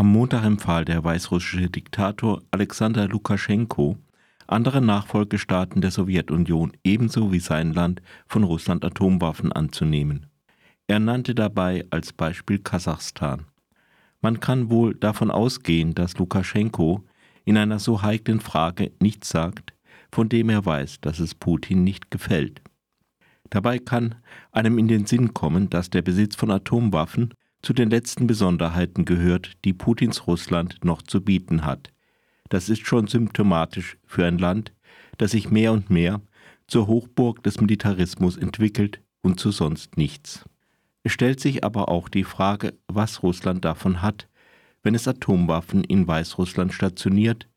am Montag empfahl der weißrussische Diktator Alexander Lukaschenko, andere Nachfolgestaaten der Sowjetunion ebenso wie sein Land von Russland Atomwaffen anzunehmen. Er nannte dabei als Beispiel Kasachstan. Man kann wohl davon ausgehen, dass Lukaschenko in einer so heiklen Frage nichts sagt, von dem er weiß, dass es Putin nicht gefällt. Dabei kann einem in den Sinn kommen, dass der Besitz von Atomwaffen zu den letzten Besonderheiten gehört, die Putins Russland noch zu bieten hat. Das ist schon symptomatisch für ein Land, das sich mehr und mehr zur Hochburg des Militarismus entwickelt und zu sonst nichts. Es stellt sich aber auch die Frage, was Russland davon hat, wenn es Atomwaffen in Weißrussland stationiert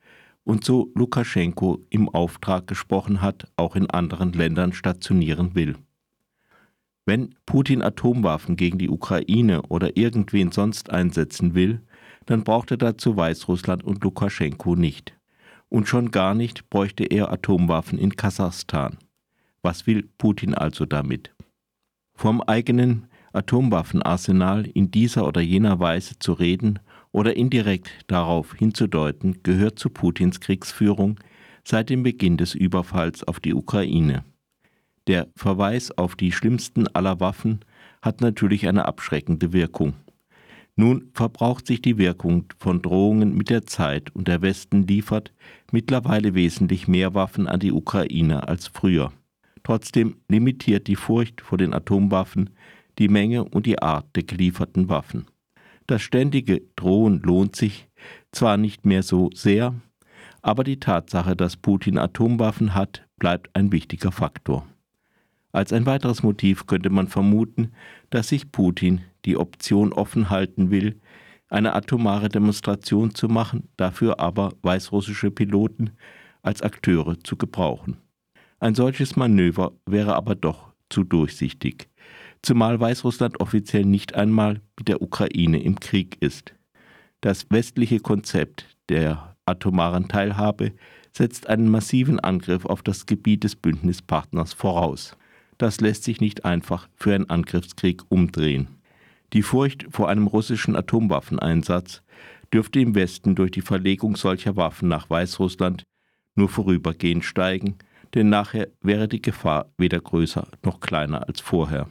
und so Lukaschenko im Auftrag gesprochen hat, auch in anderen Ländern stationieren will. Wenn Putin Atomwaffen gegen die Ukraine oder irgendwen sonst einsetzen will, dann braucht er dazu Weißrussland und Lukaschenko nicht. Und schon gar nicht bräuchte er Atomwaffen in Kasachstan. Was will Putin also damit? Vom eigenen Atomwaffenarsenal in dieser oder jener Weise zu reden oder indirekt darauf hinzudeuten, gehört zu Putins Kriegsführung seit dem Beginn des Überfalls auf die Ukraine. Der Verweis auf die schlimmsten aller Waffen hat natürlich eine abschreckende Wirkung. Nun verbraucht sich die Wirkung von Drohungen mit der Zeit und der Westen liefert mittlerweile wesentlich mehr Waffen an die Ukraine als früher. Trotzdem limitiert die Furcht vor den Atomwaffen die Menge und die Art der gelieferten Waffen. Das ständige Drohen lohnt sich zwar nicht mehr so sehr, aber die Tatsache, dass Putin Atomwaffen hat, bleibt ein wichtiger Faktor. Als ein weiteres Motiv könnte man vermuten, dass sich Putin die Option offen halten will, eine atomare Demonstration zu machen, dafür aber weißrussische Piloten als Akteure zu gebrauchen. Ein solches Manöver wäre aber doch zu durchsichtig zumal Weißrussland offiziell nicht einmal mit der Ukraine im Krieg ist. Das westliche Konzept der atomaren Teilhabe setzt einen massiven Angriff auf das Gebiet des Bündnispartners voraus. Das lässt sich nicht einfach für einen Angriffskrieg umdrehen. Die Furcht vor einem russischen Atomwaffeneinsatz dürfte im Westen durch die Verlegung solcher Waffen nach Weißrussland nur vorübergehend steigen, denn nachher wäre die Gefahr weder größer noch kleiner als vorher.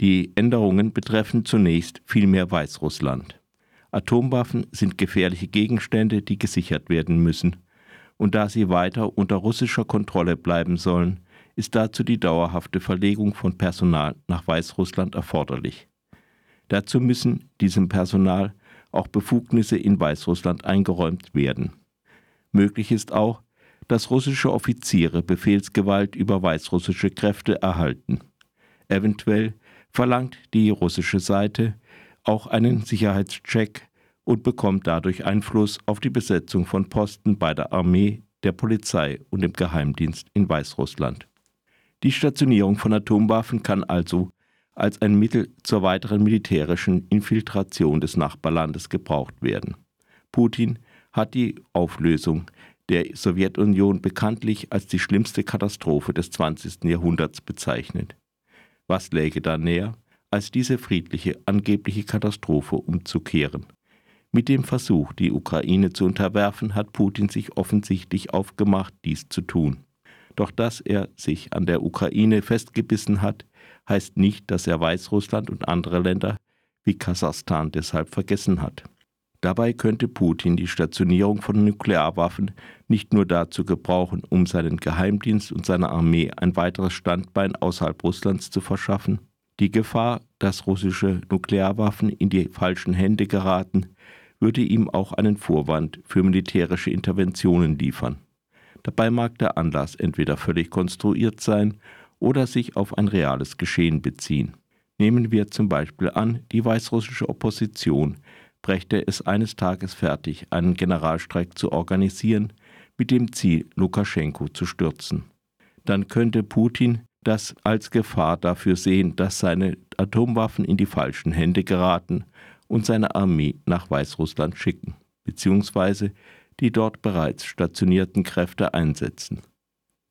Die Änderungen betreffen zunächst vielmehr Weißrussland. Atomwaffen sind gefährliche Gegenstände, die gesichert werden müssen. Und da sie weiter unter russischer Kontrolle bleiben sollen, ist dazu die dauerhafte Verlegung von Personal nach Weißrussland erforderlich. Dazu müssen diesem Personal auch Befugnisse in Weißrussland eingeräumt werden. Möglich ist auch, dass russische Offiziere Befehlsgewalt über weißrussische Kräfte erhalten. Eventuell verlangt die russische Seite auch einen Sicherheitscheck und bekommt dadurch Einfluss auf die Besetzung von Posten bei der Armee, der Polizei und dem Geheimdienst in Weißrussland. Die Stationierung von Atomwaffen kann also als ein Mittel zur weiteren militärischen Infiltration des Nachbarlandes gebraucht werden. Putin hat die Auflösung der Sowjetunion bekanntlich als die schlimmste Katastrophe des 20. Jahrhunderts bezeichnet. Was läge da näher, als diese friedliche angebliche Katastrophe umzukehren? Mit dem Versuch, die Ukraine zu unterwerfen, hat Putin sich offensichtlich aufgemacht, dies zu tun. Doch dass er sich an der Ukraine festgebissen hat, heißt nicht, dass er Weißrussland und andere Länder wie Kasachstan deshalb vergessen hat. Dabei könnte Putin die Stationierung von Nuklearwaffen nicht nur dazu gebrauchen, um seinen Geheimdienst und seiner Armee ein weiteres Standbein außerhalb Russlands zu verschaffen. Die Gefahr, dass russische Nuklearwaffen in die falschen Hände geraten, würde ihm auch einen Vorwand für militärische Interventionen liefern. Dabei mag der Anlass entweder völlig konstruiert sein oder sich auf ein reales Geschehen beziehen. Nehmen wir zum Beispiel an, die weißrussische Opposition brächte es eines Tages fertig, einen Generalstreik zu organisieren, mit dem Ziel, Lukaschenko zu stürzen. Dann könnte Putin das als Gefahr dafür sehen, dass seine Atomwaffen in die falschen Hände geraten und seine Armee nach Weißrussland schicken, beziehungsweise die dort bereits stationierten Kräfte einsetzen.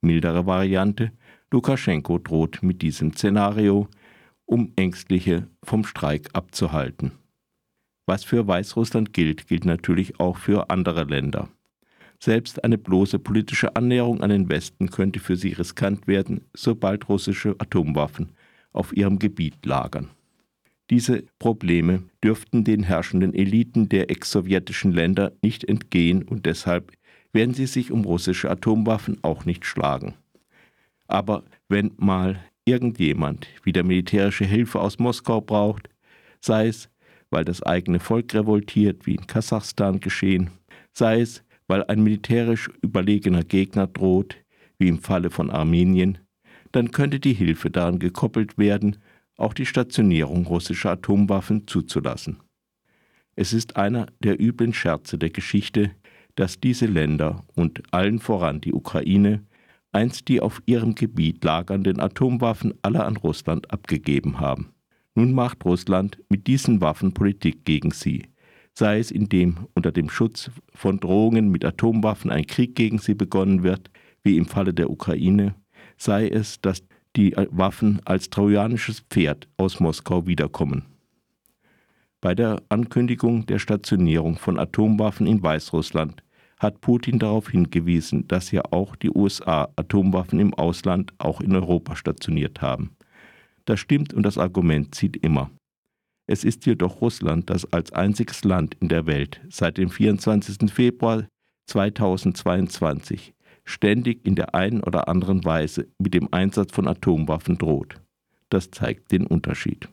Mildere Variante, Lukaschenko droht mit diesem Szenario, um Ängstliche vom Streik abzuhalten. Was für Weißrussland gilt, gilt natürlich auch für andere Länder. Selbst eine bloße politische Annäherung an den Westen könnte für sie riskant werden, sobald russische Atomwaffen auf ihrem Gebiet lagern. Diese Probleme dürften den herrschenden Eliten der ex-sowjetischen Länder nicht entgehen und deshalb werden sie sich um russische Atomwaffen auch nicht schlagen. Aber wenn mal irgendjemand wieder militärische Hilfe aus Moskau braucht, sei es, weil das eigene Volk revoltiert, wie in Kasachstan geschehen, sei es, weil ein militärisch überlegener Gegner droht, wie im Falle von Armenien, dann könnte die Hilfe daran gekoppelt werden, auch die Stationierung russischer Atomwaffen zuzulassen. Es ist einer der üblen Scherze der Geschichte, dass diese Länder und allen voran die Ukraine einst die auf ihrem Gebiet lagernden Atomwaffen alle an Russland abgegeben haben. Nun macht Russland mit diesen Waffen Politik gegen sie, sei es indem unter dem Schutz von Drohungen mit Atomwaffen ein Krieg gegen sie begonnen wird, wie im Falle der Ukraine, sei es, dass die Waffen als trojanisches Pferd aus Moskau wiederkommen. Bei der Ankündigung der Stationierung von Atomwaffen in Weißrussland hat Putin darauf hingewiesen, dass ja auch die USA Atomwaffen im Ausland, auch in Europa stationiert haben. Das stimmt und das Argument zieht immer. Es ist jedoch Russland, das als einziges Land in der Welt seit dem 24. Februar 2022 ständig in der einen oder anderen Weise mit dem Einsatz von Atomwaffen droht. Das zeigt den Unterschied.